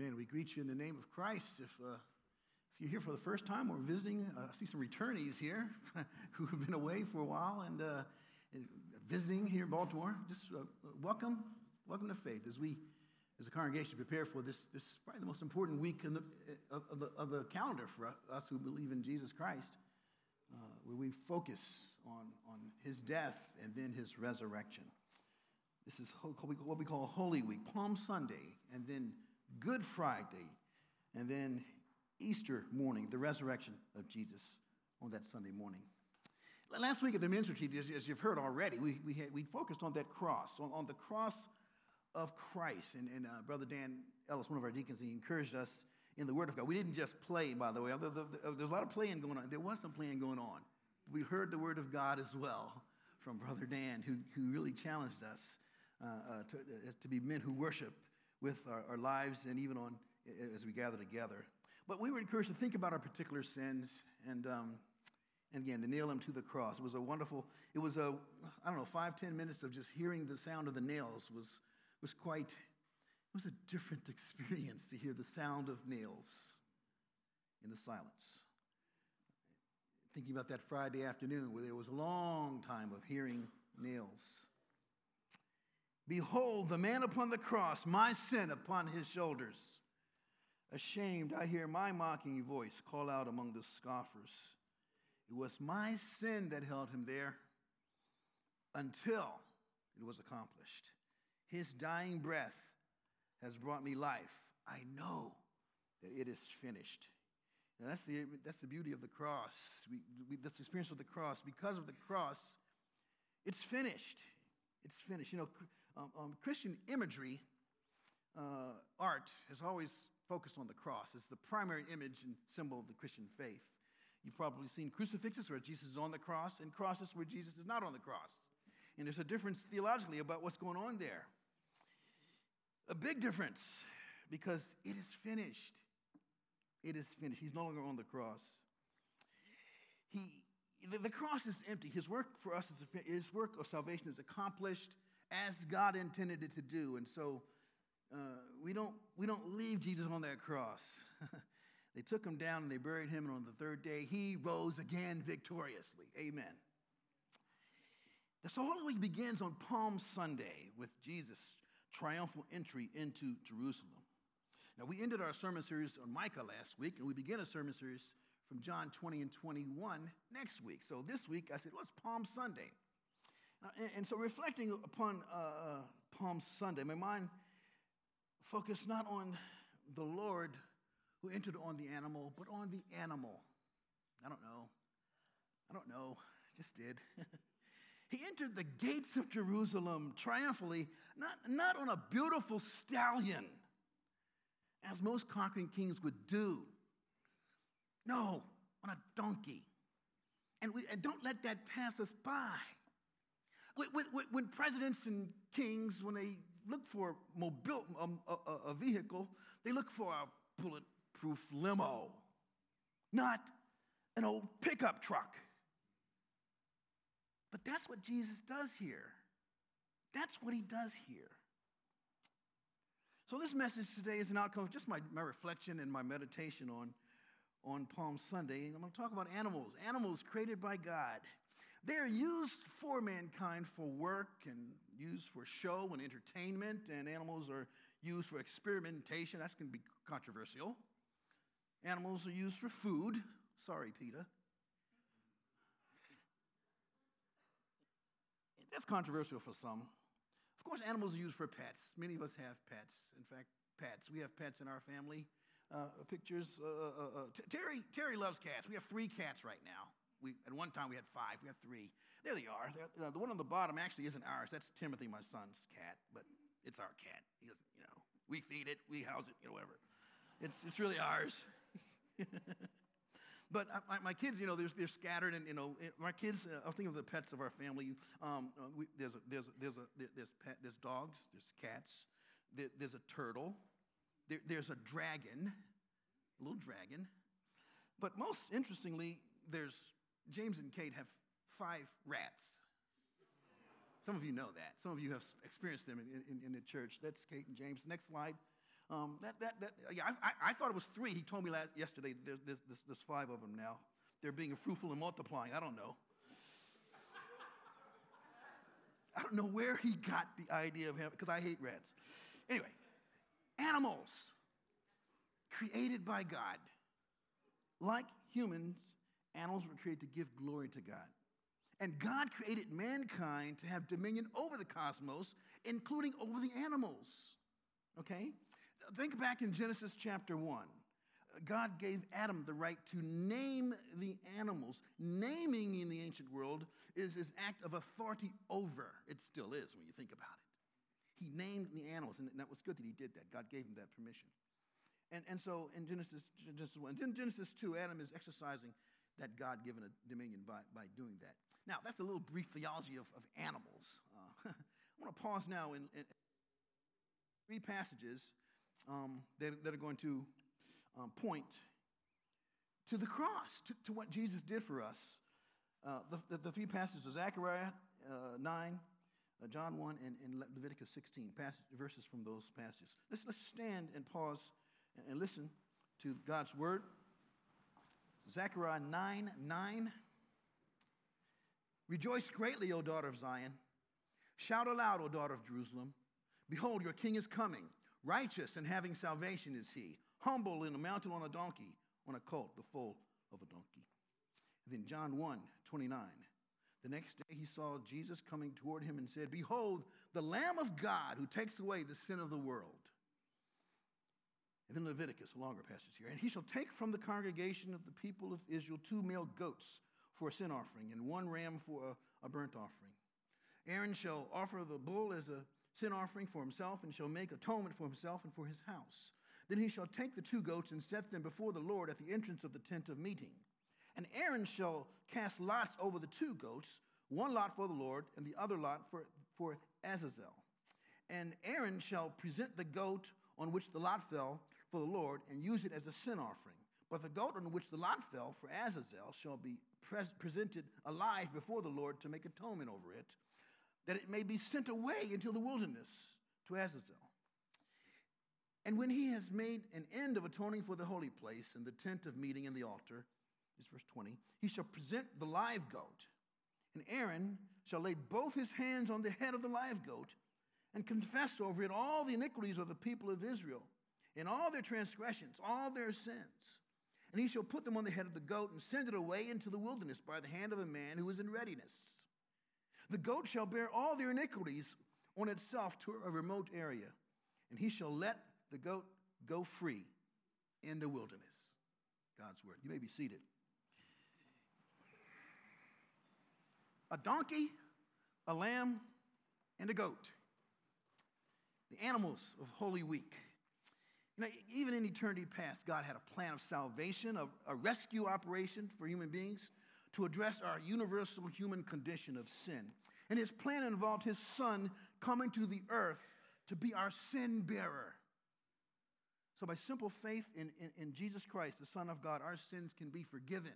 Amen. We greet you in the name of Christ. If, uh, if you're here for the first time or visiting, uh, I see some returnees here who have been away for a while and uh, visiting here in Baltimore. Just uh, welcome, welcome to faith as we, as a congregation, prepare for this, this is probably the most important week the, of, of, the, of, the, calendar for us who believe in Jesus Christ, uh, where we focus on, on his death and then his resurrection. This is what we call Holy Week, Palm Sunday, and then Good Friday, and then Easter morning, the resurrection of Jesus on that Sunday morning. Last week at the ministry, as you've heard already, we, we, had, we focused on that cross, on, on the cross of Christ. And, and uh, Brother Dan Ellis, one of our deacons, he encouraged us in the Word of God. We didn't just play, by the way. There, there, there was a lot of playing going on. There was some playing going on. We heard the Word of God as well from Brother Dan, who, who really challenged us uh, uh, to, uh, to be men who worship with our, our lives and even on as we gather together. But we were encouraged to think about our particular sins and, um, and again, to nail them to the cross. It was a wonderful, it was a, I don't know, five, ten minutes of just hearing the sound of the nails was, was quite, it was a different experience to hear the sound of nails in the silence. Thinking about that Friday afternoon where there was a long time of hearing nails. Behold, the man upon the cross, my sin upon his shoulders. Ashamed, I hear my mocking voice call out among the scoffers. It was my sin that held him there until it was accomplished. His dying breath has brought me life. I know that it is finished. That's the, that's the beauty of the cross. We, we, the experience of the cross. Because of the cross, it's finished. It's finished. You know, um, um, Christian imagery, uh, art, has always focused on the cross as the primary image and symbol of the Christian faith. You've probably seen crucifixes where Jesus is on the cross and crosses where Jesus is not on the cross. And there's a difference theologically about what's going on there. A big difference because it is finished. It is finished. He's no longer on the cross. He, the, the cross is empty. His work for us is his work of salvation is accomplished as God intended it to do. And so uh, we, don't, we don't leave Jesus on that cross. they took him down and they buried him, and on the third day, he rose again victoriously. Amen. The Holy Week begins on Palm Sunday with Jesus' triumphal entry into Jerusalem. Now, we ended our sermon series on Micah last week, and we begin a sermon series from John 20 and 21 next week. So this week, I said, well, it's Palm Sunday. Uh, and, and, so, reflecting upon uh, uh, Palm Sunday, my mind focused not on the Lord who entered on the animal, but on the animal. I don't know. I don't know. Just did. he entered the gates of Jerusalem triumphantly, not, not on a beautiful stallion, as most conquering kings would do. No, on a donkey. And, we, and don't let that pass us by. When, when, presidents and kings, when they look for mobile, um, a, a vehicle, they look for a bulletproof limo, not an old pickup truck. But that's what Jesus does here. That's what he does here. So, this message today is an outcome of just my, my reflection and my meditation on, on Palm Sunday. And I'm going to talk about animals, animals created by God. They're used for mankind for work and used for show and entertainment, and animals are used for experimentation. That's going to be controversial. Animals are used for food. Sorry, Peter. That's controversial for some. Of course, animals are used for pets. Many of us have pets. In fact, pets. We have pets in our family. Uh, pictures. Uh, uh, uh Terry, Terry loves cats. We have three cats right now. We, at one time, we had five. We had three. There they are. Uh, the one on the bottom actually isn't ours. That's Timothy, my son's cat, but it's our cat. He doesn't, you know, we feed it, we house it, you know, whatever. It's, it's really ours. but my, my, kids, you know, they're, they're scattered, and you know, my kids. Uh, I'll think of the pets of our family. Um, uh, we, there's a, there's a, there's a, there's pet, there's dogs, there's cats, there, there's a turtle, there, there's a dragon, a little dragon. But most interestingly, there's James and Kate have five rats. Some of you know that. Some of you have experienced them in, in, in the church. That's Kate and James. Next slide. Um, that, that, that, yeah, I, I, thought it was three. He told me last, yesterday there's, there's, there's five of them now. They're being fruitful and multiplying. I don't know. I don't know where he got the idea of him, because I hate rats. Anyway, animals created by God. Like humans, animals were created to give glory to God. And God created mankind to have dominion over the cosmos, including over the animals. Okay? Think back in Genesis chapter 1. God gave Adam the right to name the animals. Naming in the ancient world is an act of authority over. It still is when you think about it. He named the animals, and that was good that he did that. God gave him that permission. And, and so in Genesis, Genesis 1, in Genesis 2, Adam is exercising that God given a dominion by, by doing that. Now, that's a little brief theology of, of animals. Uh, I want to pause now in, in three passages um, that, that, are going to um, point to the cross, to, to, what Jesus did for us. Uh, the, the, the, three passages are Zechariah uh, 9, uh, John 1, and, and Leviticus 16, passage, verses from those passages. Let's, let's stand and pause and, and listen to God's word. Zechariah 9 9. Rejoice greatly, O daughter of Zion. Shout aloud, O daughter of Jerusalem. Behold, your king is coming. Righteous and having salvation is he. Humble in a mountain on a donkey, on a colt, the foal of a donkey. And then John 1 29. The next day he saw Jesus coming toward him and said, Behold, the Lamb of God who takes away the sin of the world. And then Leviticus, a longer passage here. And he shall take from the congregation of the people of Israel two male goats for a sin offering and one ram for a, a burnt offering. Aaron shall offer the bull as a sin offering for himself and shall make atonement for himself and for his house. Then he shall take the two goats and set them before the Lord at the entrance of the tent of meeting. And Aaron shall cast lots over the two goats, one lot for the Lord and the other lot for, for Azazel. And Aaron shall present the goat on which the lot fell for the Lord and use it as a sin offering. But the goat on which the lot fell for Azazel shall be pres- presented alive before the Lord to make atonement over it, that it may be sent away into the wilderness to Azazel. And when he has made an end of atoning for the holy place and the tent of meeting and the altar, is verse 20, he shall present the live goat. And Aaron shall lay both his hands on the head of the live goat and confess over it all the iniquities of the people of Israel and all their transgressions, all their sins. And he shall put them on the head of the goat and send it away into the wilderness by the hand of a man who is in readiness. The goat shall bear all their iniquities on itself to a remote area, and he shall let the goat go free in the wilderness. God's word. You may be seated. A donkey, a lamb, and a goat. The animals of Holy Week. Even in eternity past, God had a plan of salvation, of a rescue operation for human beings to address our universal human condition of sin. And his plan involved his son coming to the earth to be our sin bearer. So, by simple faith in, in, in, Jesus Christ, the Son of God, our sins can be forgiven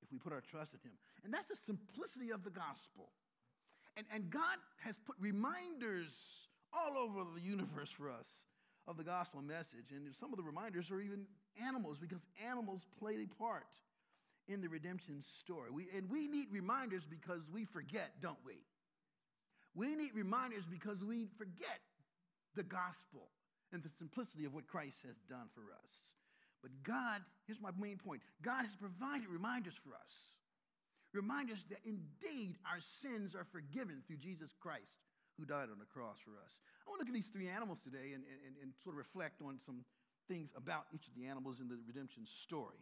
if we put our trust in him. And that's the simplicity of the gospel. And, and God has put reminders all over the universe for us of the gospel message. And some of the reminders are even animals because animals played a part in the redemption story. We, and we need reminders because we forget, don't we? We need reminders because we forget the gospel and the simplicity of what Christ has done for us. But God, here's my main point God has provided reminders for us. Reminders that indeed our sins are forgiven through Jesus Christ who died on the cross for us. I want to look at these three animals today and, and, and sort of reflect on some things about each of the animals in the redemption story.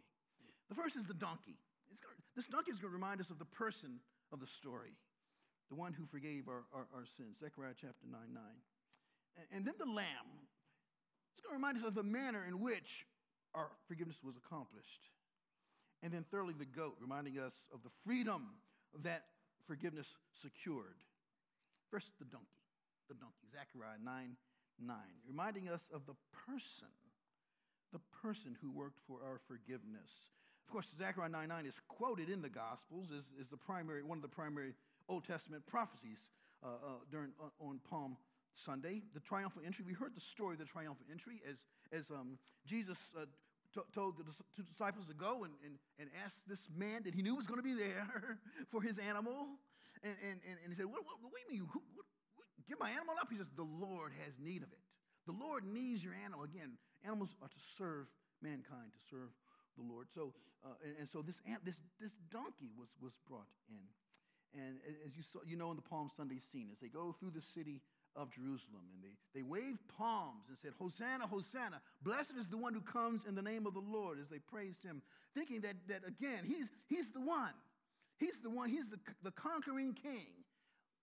The first is the donkey. Gonna, this donkey is going to remind us of the person of the story, the one who forgave our, our, our sins. Zechariah chapter 9 9. And, and then the lamb. It's going to remind us of the manner in which our forgiveness was accomplished. And then, thirdly, the goat, reminding us of the freedom that forgiveness secured. First, the donkey the donkey. Zechariah 9 9, reminding us of the person, the person who worked for our forgiveness. Of course, Zechariah 9 9 is quoted in the Gospels as, is the primary, one of the primary Old Testament prophecies uh, uh, during, uh, on Palm Sunday, the triumphal entry. We heard the story of the triumphal entry as, as um, Jesus uh, t- told the two disciples to go and, and, and ask this man that he knew was going to be there for his animal. And, and, and he said, What, what, what do you mean? What, give my animal up? He says, The Lord has need of it. The Lord needs your animal. Again, animals are to serve mankind, to serve the Lord. So, uh, and, and, so this, this, this donkey was, was brought in. And as you, saw, you know in the Palm Sunday scene, as they go through the city of Jerusalem and they, they waved palms and said, Hosanna, Hosanna, blessed is the one who comes in the name of the Lord as they praised him, thinking that, that again, he's, he's the one. He's the one, he's the, the conquering king.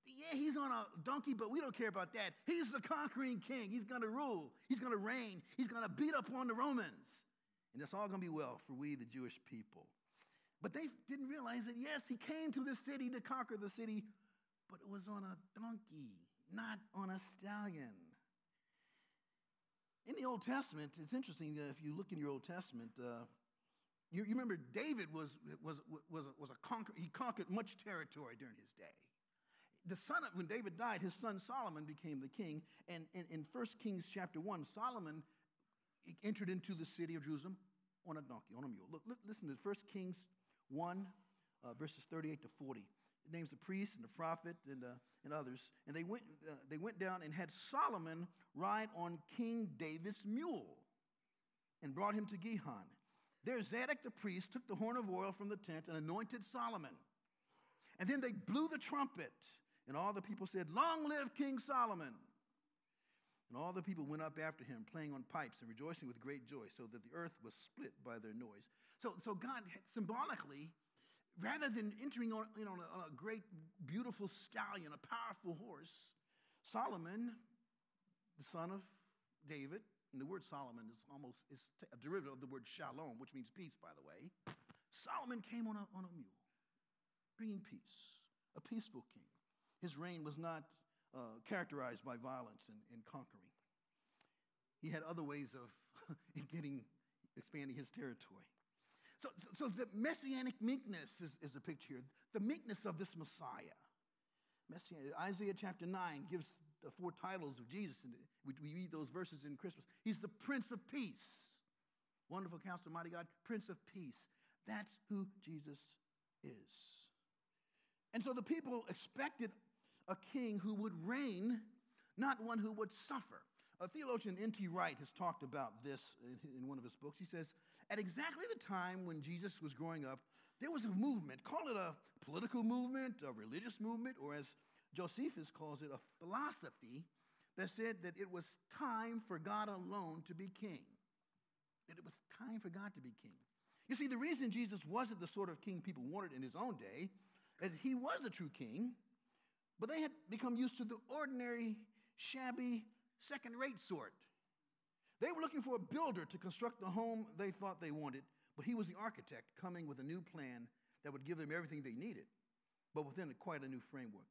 Yeah, he's on a donkey, but we don't care about that. He's the conquering king. He's going to rule. He's going to reign. He's going to beat up on the Romans. And that's all going to be well for we, the Jewish people. But they didn't realize that, yes, he came to this city to conquer the city, but it was on a donkey, not on a stallion. In the Old Testament, it's interesting that if you look in your Old Testament, uh, you, you, remember David was, was, was, was a conquer, he conquered much territory during his day. The son of, when David died, his son Solomon became the king. And in 1 Kings chapter 1, Solomon entered into the city of Jerusalem on a donkey, on a mule. Look, look listen to 1 Kings 1, uh, verses 38 to 40. It names the priest and the prophet and, uh, and others. And they went, uh, they went down and had Solomon ride on King David's mule and brought him to Gihon. There, Zadok the priest took the horn of oil from the tent and anointed Solomon. And then they blew the trumpet, and all the people said, Long live King Solomon! And all the people went up after him, playing on pipes and rejoicing with great joy, so that the earth was split by their noise. So, so God symbolically, rather than entering on, you know, on a great, beautiful stallion, a powerful horse, Solomon, the son of David, and the word Solomon is almost is a derivative of the word shalom, which means peace, by the way. Solomon came on a, on a mule, bringing peace, a peaceful king. His reign was not uh, characterized by violence and, and, conquering. He had other ways of getting, expanding his territory. So, so the messianic meekness is, is the picture here, the meekness of this Messiah. Messianic, Isaiah chapter 9 gives the four titles of Jesus, and we, we read those verses in Christmas. He's the Prince of Peace. Wonderful Counselor, Mighty God, Prince of Peace. That's who Jesus is. And so the people expected a king who would reign, not one who would suffer. A theologian N.T. Wright has talked about this in one of his books. He says, At exactly the time when Jesus was growing up, there was a movement, call it a political movement, a religious movement, or as Josephus calls it, a philosophy that said that it was time for God alone to be king. That it was time for God to be king. You see, the reason Jesus wasn't the sort of king people wanted in his own day is he was a true king, but they had become used to the ordinary, shabby, second rate sort. They were looking for a builder to construct the home they thought they wanted, but he was the architect coming with a new plan that would give them everything they needed, but within quite a new framework.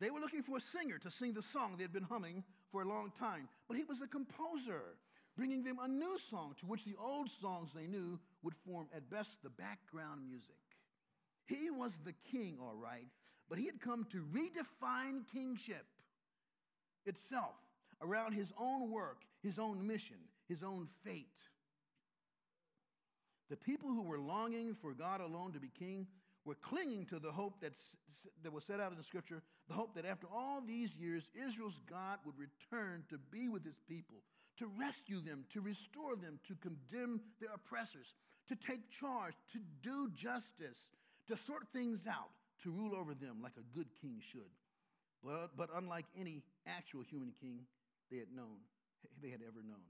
They were looking for a singer to sing the song they had been humming for a long time, but he was a composer, bringing them a new song to which the old songs they knew would form at best the background music. He was the king, all right, but he had come to redefine kingship itself around his own work, his own mission, his own fate. The people who were longing for God alone to be king were clinging to the hope that's, that was set out in the scripture the hope that after all these years, Israel's God would return to be with his people, to rescue them, to restore them, to condemn their oppressors, to take charge, to do justice, to sort things out, to rule over them like a good king should. But, but unlike any actual human king they had known, they had ever known.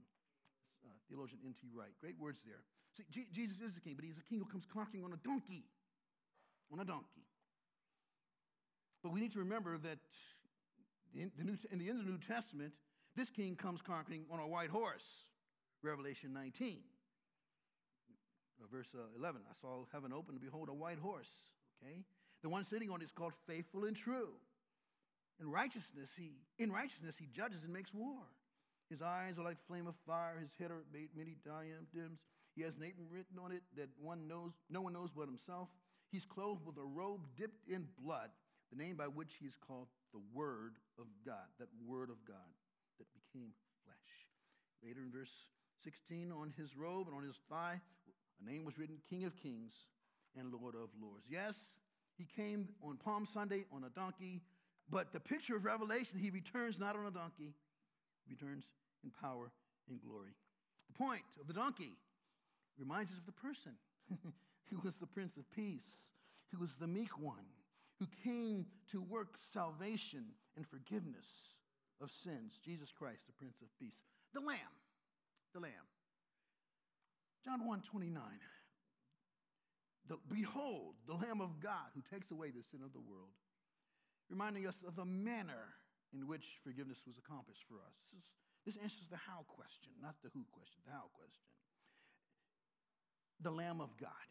Uh, theologian N.T. Wright. Great words there. See, G- Jesus is a king, but he's a king who comes conquering on a donkey. On a donkey. But we need to remember that in the, New, in the end of the New Testament, this king comes conquering on a white horse. Revelation 19, uh, verse uh, 11. I saw heaven open, and behold, a white horse. Okay? The one sitting on it is called faithful and true. In righteousness, he, in righteousness, he judges and makes war. His eyes are like flame of fire. His head are made many diadems. He has name written on it that one knows, no one knows but himself. He's clothed with a robe dipped in blood. the name by which he is called the Word of God, that Word of God that became flesh. Later in verse 16, on his robe and on his thigh, a name was written King of Kings and Lord of Lords. Yes, he came on Palm Sunday on a donkey, but the picture of Revelation, he returns not on a donkey, he returns in power and glory. The point of the donkey reminds us of the person who was the Prince of Peace, who was the meek one, who came to work salvation and forgiveness of sins. Jesus Christ, the Prince of Peace. The Lamb. The Lamb. John 1 29. The, Behold, the Lamb of God who takes away the sin of the world, reminding us of the manner in which forgiveness was accomplished for us. This, is, this answers the how question, not the who question, the how question. The Lamb of God.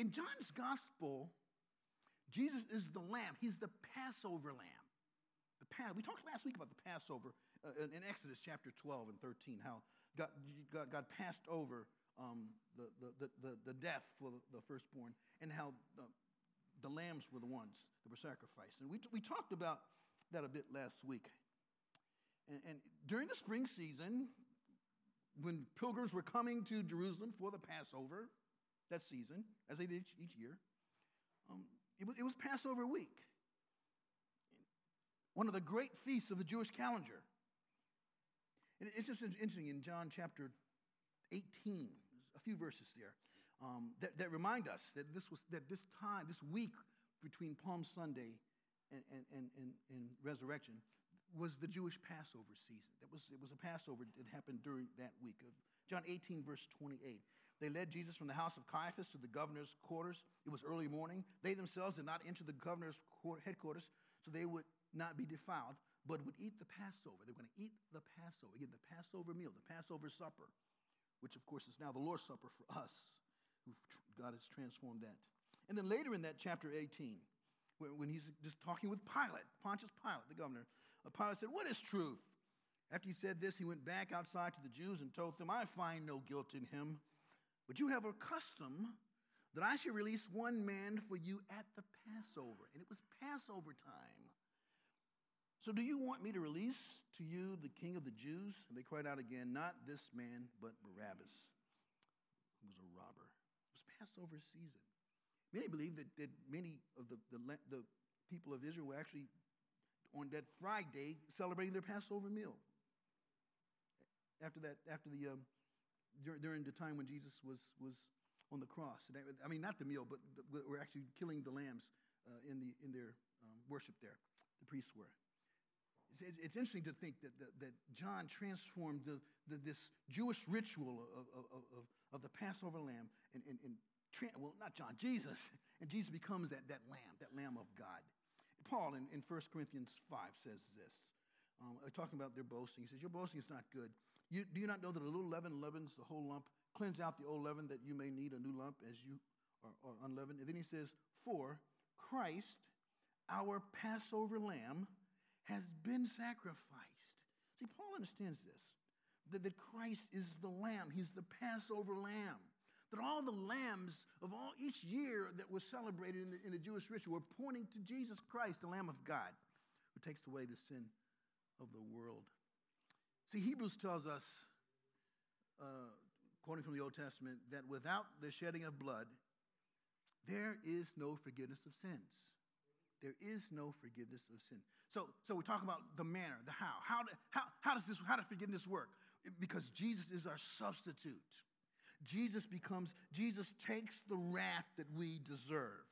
In John's gospel, Jesus is the Lamb, He's the Passover Lamb. The pa- we talked last week about the Passover uh, in Exodus chapter 12 and 13, how God, God, God passed over um, the, the, the, the, death for the firstborn and how the, the lambs were the ones that were sacrificed. And we, we talked about that a bit last week. And, and during the spring season, when pilgrims were coming to Jerusalem for the Passover, that season, as they did each, year, um, it, was, it was Passover week, one of the great feasts of the Jewish calendar. And it's just interesting in John chapter 18, a few verses there, um, that, that remind us that this was that this time, this week between Palm Sunday and, and, and, and, and resurrection was the Jewish Passover season. That was, it was a Passover that happened during that week of John 18, verse 28. They led Jesus from the house of Caiaphas to the governor's quarters. It was early morning. They themselves did not enter the governor's headquarters, so they would not be defiled, but would eat the Passover. They were going to eat the Passover, again, the Passover meal, the Passover supper, which of course is now the Lord's Supper for us, God has transformed that. And then later in that chapter 18, when he's just talking with Pilate, Pontius Pilate, the governor, uh, Pilate said, What is truth? After he said this, he went back outside to the Jews and told them, I find no guilt in him. But you have a custom that I should release one man for you at the Passover. And it was Passover time. So do you want me to release to you the king of the Jews? And they cried out again, Not this man, but Barabbas, who was a robber. It was Passover season. Many believe that, that many of the, the, the people of Israel were actually on that Friday celebrating their Passover meal. After that, after the um, during the time when Jesus was, was on the cross. I mean, not the meal, but we're actually killing the lambs uh, in, the, in their um, worship there. The priests were. It's, it's interesting to think that, that, that John transformed the, the, this Jewish ritual of, of, of, of the Passover lamb and, and, and tra- well, not John, Jesus. And Jesus becomes that, that lamb, that lamb of God. Paul in, in 1 Corinthians 5 says this, um, talking about their boasting. He says, Your boasting is not good. You, do you not know that a little leaven leavens the whole lump? Cleanse out the old leaven that you may need a new lump as you are, are unleavened. And then he says, For Christ, our Passover lamb, has been sacrificed. See, Paul understands this that, that Christ is the lamb, he's the Passover lamb. That all the lambs of all each year that was celebrated in the, in the Jewish ritual were pointing to Jesus Christ, the Lamb of God, who takes away the sin of the world. See, Hebrews tells us, uh, quoting from the Old Testament, that without the shedding of blood, there is no forgiveness of sins. There is no forgiveness of sin. So, so we talk about the manner, the how. How, do, how, how does this, how does forgiveness work? Because Jesus is our substitute. Jesus becomes, Jesus takes the wrath that we deserve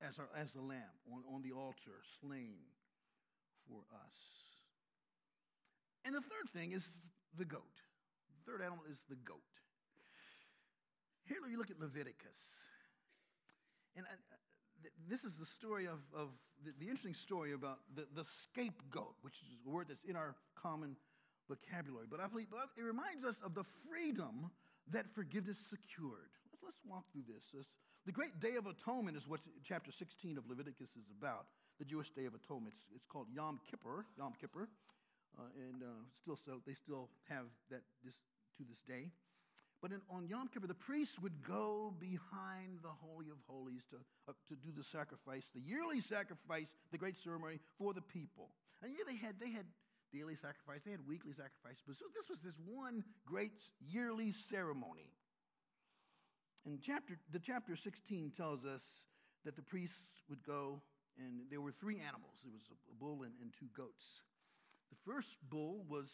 as, our, as a lamb on, on the altar, slain for us. And the third thing is the goat. The third animal is the goat. Here you look at Leviticus. And I, this is the story of, of the, the, interesting story about the, the scapegoat, which is a word that's in our common vocabulary. But I believe but it reminds us of the freedom that forgiveness secured. Let's, let's walk through this. this. The great Day of Atonement is what chapter 16 of Leviticus is about. The Jewish Day of Atonement. It's, it's called Yom Kippur. Yom Kippur and uh, still so they still have that this to this day. But in, on Yom Kippur, the priests would go behind the Holy of Holies to, uh, to do the sacrifice, the yearly sacrifice, the great ceremony for the people. And yeah, they had, they had daily sacrifice, they had weekly sacrifice, but so this was this one great yearly ceremony. And chapter, the chapter 16 tells us that the priests would go, and there were three animals. There was a bull and, and two goats. The first bull was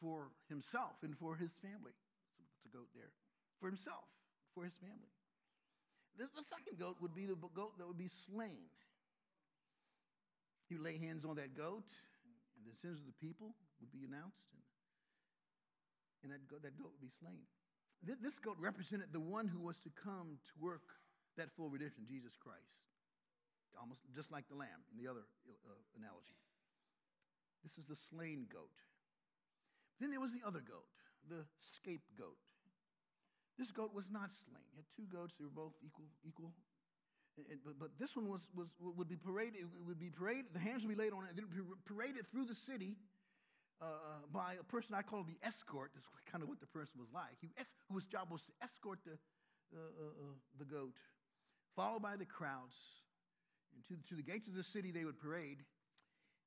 for himself and for his family. That's a goat there. For himself, for his family. The, the second goat would be the goat that would be slain. He would lay hands on that goat, and the sins of the people would be announced, and, and that, goat, that goat would be slain. This, this goat represented the one who was to come to work that full redemption, Jesus Christ. Almost just like the lamb in the other uh, analogy. This is the slain goat. Then there was the other goat, the scapegoat. This goat was not slain. He had two goats, they were both equal, equal. And, but, but this one was, was, would be paraded, it would be paraded, the hands would be laid on it, and then be paraded through the city uh, uh, by a person I call the escort. That's kind of what the person was like. He, whose job was to escort the, uh, uh, uh, the goat, followed by the crowds. And to, to the gates of the city, they would parade.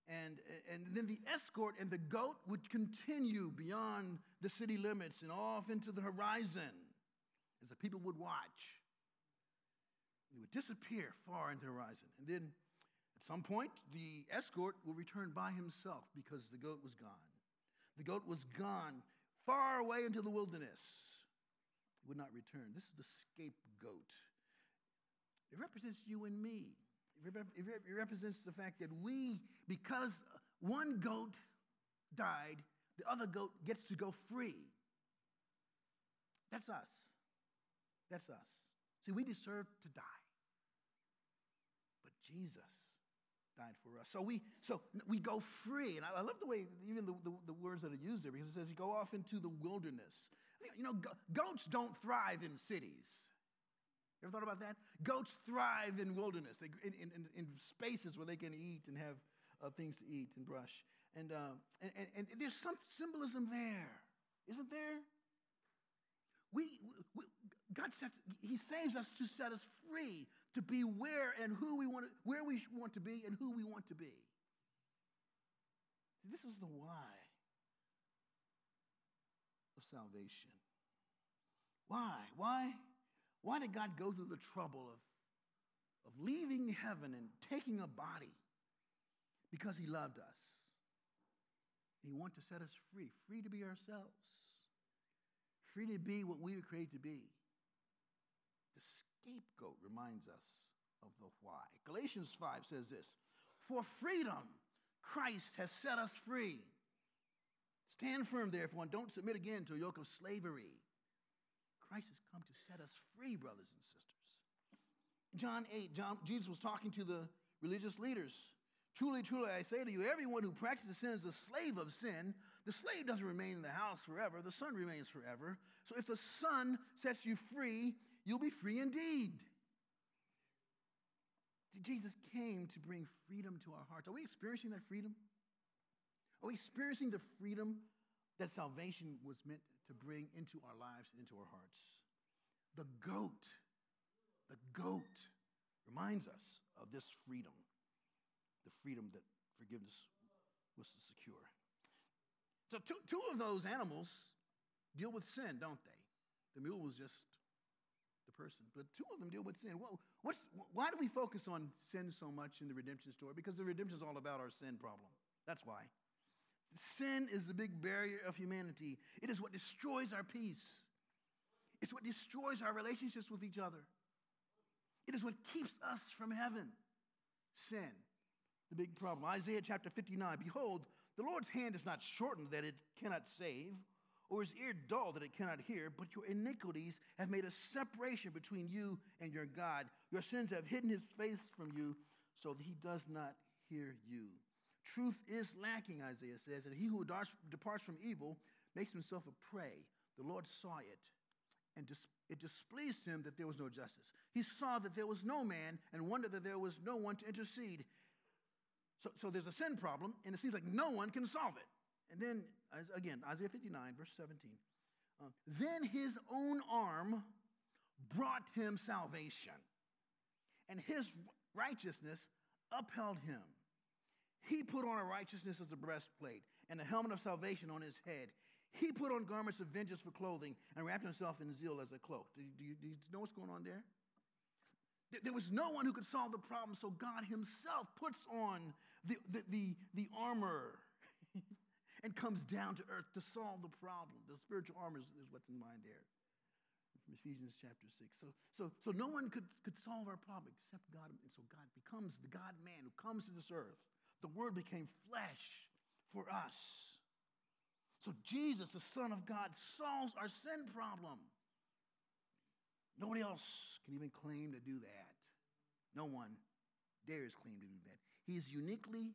And, and then the escort and the goat would continue beyond the city limits and off into the horizon as the people would watch. They would disappear far into the horizon. And then at some point, the escort will return by himself because the goat was gone. The goat was gone far away into the wilderness. It would not return. This is the scapegoat. It represents you and me. It represents the fact that we, because one goat died, the other goat gets to go free. That's us. That's us. See, we deserve to die. But Jesus died for us. So we, so we go free. And I, love the way, even the, the, the, words that are used there, because it says you go off into the wilderness. You know, goats don't thrive in cities. Ever thought about that? Goats thrive in wilderness, they, in, in, in spaces where they can eat and have uh, things to eat and brush. And, uh, and, and, and, there's some symbolism there, isn't there? We, we, God sets, He saves us to set us free, to be where and who we want to, where we want to be and who we want to be. This is the why of salvation. Why? Why? Why did God go through the trouble of, of leaving heaven and taking a body? Because He loved us. He wanted to set us free, free to be ourselves, free to be what we were created to be. The scapegoat reminds us of the why. Galatians 5 says this For freedom, Christ has set us free. Stand firm, therefore, and don't submit again to a yoke of slavery. Christ has come to set us free, brothers and sisters. John 8, John, Jesus was talking to the religious leaders. Truly, truly, I say to you, everyone who practices sin is a slave of sin. The slave doesn't remain in the house forever, the son remains forever. So if the son sets you free, you'll be free indeed. Jesus came to bring freedom to our hearts. Are we experiencing that freedom? Are we experiencing the freedom that salvation was meant to bring into our lives and into our hearts. The goat, the goat reminds us of this freedom, the freedom that forgiveness was to secure. So, two, two of those animals deal with sin, don't they? The mule was just the person, but two of them deal with sin. What's, why do we focus on sin so much in the redemption story? Because the redemption is all about our sin problem. That's why. Sin is the big barrier of humanity. It is what destroys our peace. It's what destroys our relationships with each other. It is what keeps us from heaven. Sin, the big problem. Isaiah chapter 59 Behold, the Lord's hand is not shortened that it cannot save, or his ear dull that it cannot hear, but your iniquities have made a separation between you and your God. Your sins have hidden his face from you so that he does not hear you. Truth is lacking, Isaiah says, and he who departs from evil makes himself a prey. The Lord saw it, and it displeased him that there was no justice. He saw that there was no man and wondered that there was no one to intercede. So, so there's a sin problem, and it seems like no one can solve it. And then, again, Isaiah 59, verse 17. Uh, then his own arm brought him salvation, and his righteousness upheld him. He put on a righteousness as a breastplate and a helmet of salvation on his head. He put on garments of vengeance for clothing and wrapped himself in zeal as a cloak. Do you, do you, do you know what's going on there? There was no one who could solve the problem, so God Himself puts on the, the, the, the armor and comes down to earth to solve the problem. The spiritual armor is, is what's in mind there from Ephesians chapter 6. So, so, so no one could, could solve our problem except God. And so God becomes the God man who comes to this earth. The Word became flesh for us. So Jesus, the Son of God, solves our sin problem. Nobody else can even claim to do that. No one dares claim to do that. He is uniquely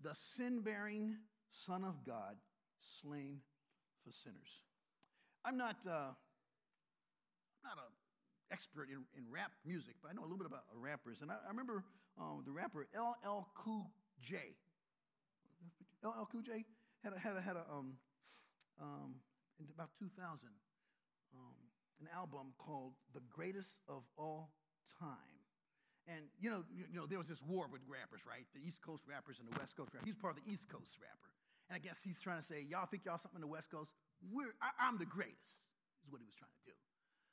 the sin bearing Son of God, slain for sinners. I'm not, uh, I'm not an expert in, in rap music, but I know a little bit about rappers. And I, I remember um, the rapper LL Cool J. LL Cool J had a, had a, had a um, um, in about 2000, um, an album called The Greatest of All Time. And you know, you know, there was this war with rappers, right? The East Coast rappers and the West Coast rappers. He's part of the East Coast rapper. And I guess he's trying to say, y'all think y'all something in the West Coast? We're, I, am the greatest, is what he was trying to do.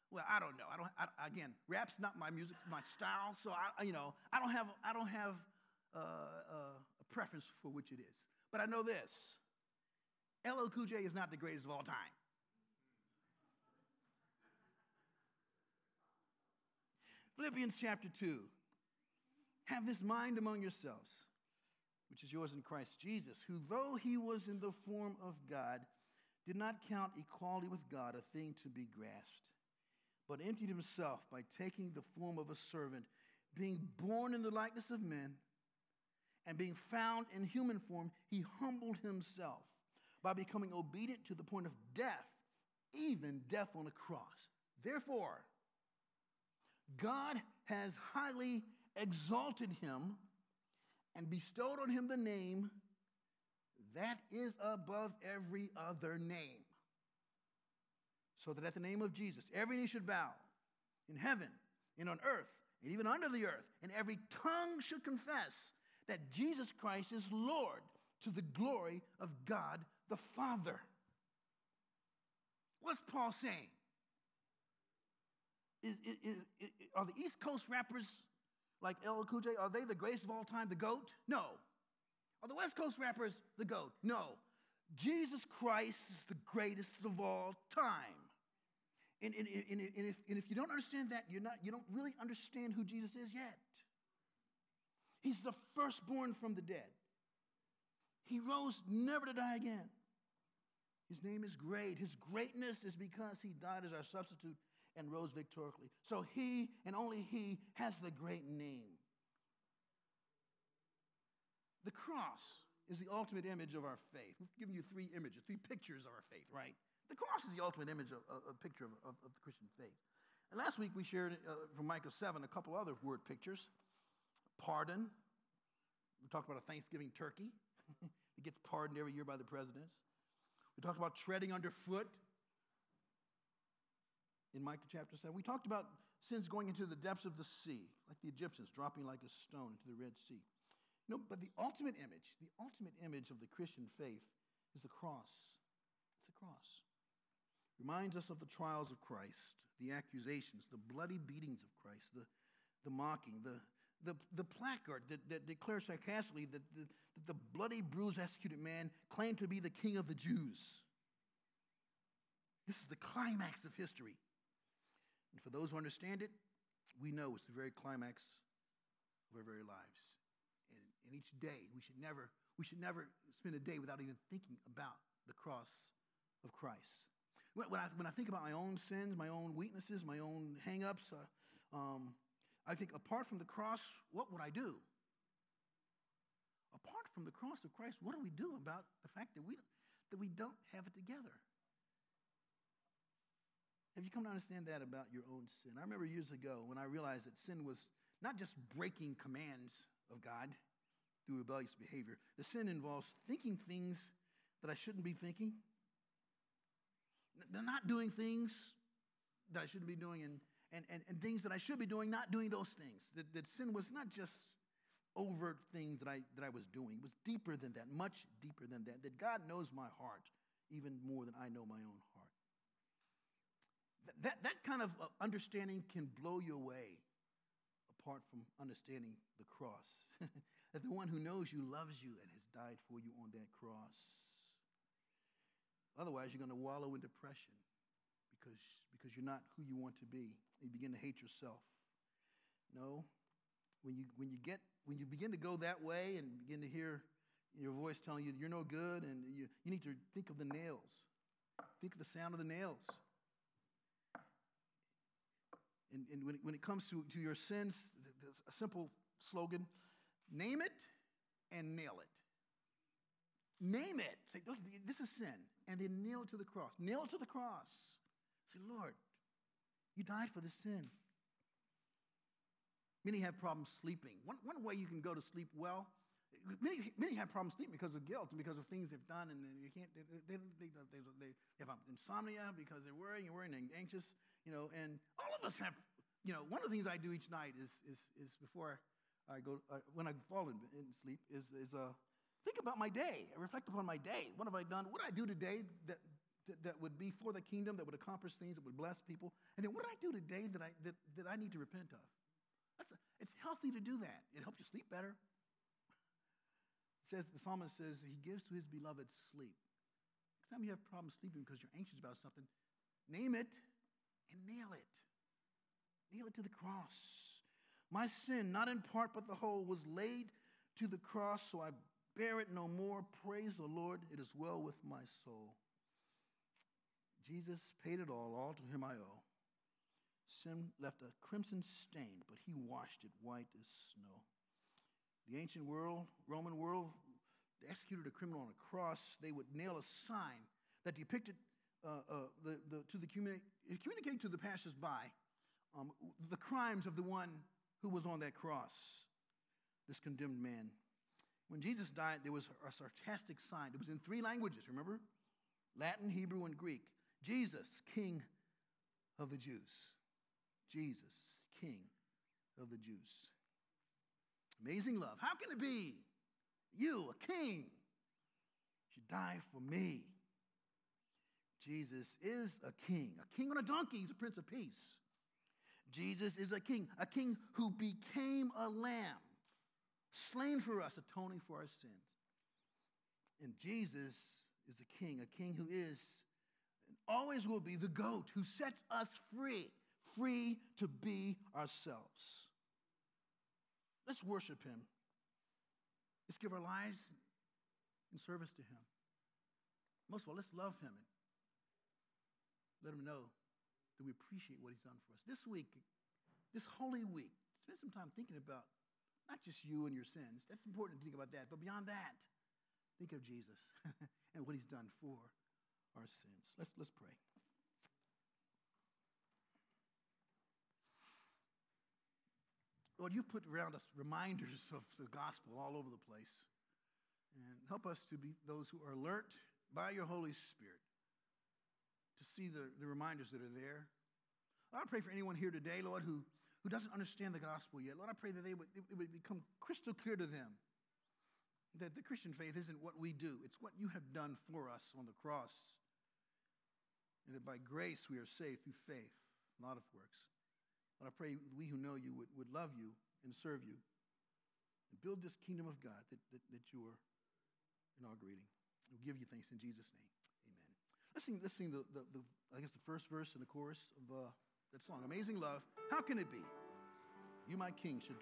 Well, I don't know. I don't. I, again, rap's not my music, my style. So I, you know, I don't have, I don't have uh, uh, a preference for which it is. But I know this: LL Cool J is not the greatest of all time. Philippians chapter 2. Have this mind among yourselves, which is yours in Christ Jesus, who, though he was in the form of God, did not count equality with God a thing to be grasped, but emptied himself by taking the form of a servant, being born in the likeness of men, and being found in human form, he humbled himself by becoming obedient to the point of death, even death on a cross. Therefore, God has highly exalted him and bestowed on him the name that is above every other name. So that at the name of Jesus, every knee should bow in heaven and on earth and even under the earth, and every tongue should confess that Jesus Christ is Lord to the glory of God the Father. What's Paul saying? Is, is, is, are the East Coast rappers like LL Cool are they the greatest of all time, the GOAT? No. Are the West Coast rappers the GOAT? No. Jesus Christ is the greatest of all time. And, and, and, and, if, and if you don't understand that, you're not, you don't really understand who Jesus is yet. He's the firstborn from the dead. He rose never to die again. His name is great. His greatness is because he died as our substitute and rose victoriously. So he and only he has the great name. The cross is the ultimate image of our faith. We've given you three images, three pictures of our faith, right? The cross is the ultimate image of a picture of, of, of, the Christian faith. And last week we shared uh, from Micah 7 a couple other word pictures pardon. We talked about a Thanksgiving turkey that gets pardoned every year by the presidents. We talked about treading underfoot in Micah chapter 7. We talked about sins going into the depths of the sea, like the Egyptians dropping like a stone into the Red Sea. Know, but the ultimate image, the ultimate image of the Christian faith is the cross. It's the cross. It Reminds us of the trials of Christ, the accusations, the bloody beatings of Christ, the, the mocking, the, the, the placard that, that declares sarcastically that the, that the bloody, bruised, executed man claimed to be the king of the Jews. This is the climax of history. And for those who understand it, we know it's the very climax of our very lives. And, and each day, we should never, we should never spend a day without even thinking about the cross of Christ. When, when I, when I think about my own sins, my own weaknesses, my own hangups, uh, um, I think apart from the cross, what would I do? Apart from the cross of Christ, what do we do about the fact that we, that we don't have it together? Have you come to understand that about your own sin? I remember years ago when I realized that sin was not just breaking commands of God through rebellious behavior, the sin involves thinking things that I shouldn't be thinking, not doing things that I shouldn't be doing and, and, and, and things that I should be doing, not doing those things. That, that sin was not just overt things that I, that I was doing. It was deeper than that, much deeper than that. That God knows my heart even more than I know my own heart. That, that, kind of uh, understanding can blow you away apart from understanding the cross. that the one who knows you loves you and has died for you on that cross. Otherwise, you're going to wallow in depression because, because you're not who you want to be. You begin to hate yourself. No, when you, when you get when you begin to go that way and begin to hear your voice telling you you're no good and you, you need to think of the nails, think of the sound of the nails. And, and when, it, when it comes to, to your sins, a simple slogan name it and nail it. Name it. Say, look, this is sin. And then nail it to the cross. Nail it to the cross. Say, Lord, you died for the sin. Many have problems sleeping. One, one way you can go to sleep well, many, many have problems sleeping because of guilt and because of things they've done, and they can't. They, they, they, they, have insomnia because they're worrying and worrying and anxious. You know, and all of us have. You know, one of the things I do each night is is is before I go uh, when I fall in, in sleep is is uh, think about my day. I reflect upon my day. What have I done? What did I do today that that would be for the kingdom, that would accomplish things, that would bless people? And then what did I do today that I, that, that I need to repent of? That's a, it's healthy to do that. It helps you sleep better. It says the psalmist says he gives to his beloved sleep. Next time you have problems sleeping because you're anxious about something, name it and nail it. Nail it to the cross. My sin, not in part but the whole, was laid to the cross, so I bear it no more. Praise the Lord. It is well with my soul. Jesus paid it all. All to him I owe. Sin left a crimson stain, but he washed it white as snow. The ancient world, Roman world, executed a criminal on a cross. They would nail a sign that depicted uh, uh, the, the, to the communi- communicate to the passersby um, the crimes of the one who was on that cross, this condemned man. When Jesus died, there was a sarcastic sign. It was in three languages, remember? Latin, Hebrew, and Greek. Jesus, King of the Jews. Jesus, King of the Jews. Amazing love. How can it be? You, a king, should die for me. Jesus is a king, a king on a donkey. He's a prince of peace. Jesus is a king, a king who became a lamb, slain for us, atoning for our sins. And Jesus is a king, a king who is always will be the goat who sets us free free to be ourselves. Let's worship Him. Let's give our lives in service to Him. Most of all, let's love Him and let Him know that we appreciate what He's done for us. This week, this holy week, spend some time thinking about not just you and your sins. That's important to think about that. But beyond that, think of Jesus and what He's done for our sins. Let's, let's pray. Lord, you've put around us reminders of the gospel all over the place. And help us to be those who are alert by your Holy Spirit to see the, the reminders that are there. Lord, I pray for anyone here today, Lord, who, who doesn't understand the gospel yet. Lord, I pray that they would, it would become crystal clear to them that the Christian faith isn't what we do, it's what you have done for us on the cross. And that by grace we are saved through faith, not of works. But I pray we who know you would, would love you and serve you and build this kingdom of God that, that, that you are inaugurating. We'll give you thanks in Jesus' name. Amen. Let's sing, let's sing the, the, the I guess, the first verse and the chorus of uh, that song, Amazing Love. How can it be? You, my king, should die.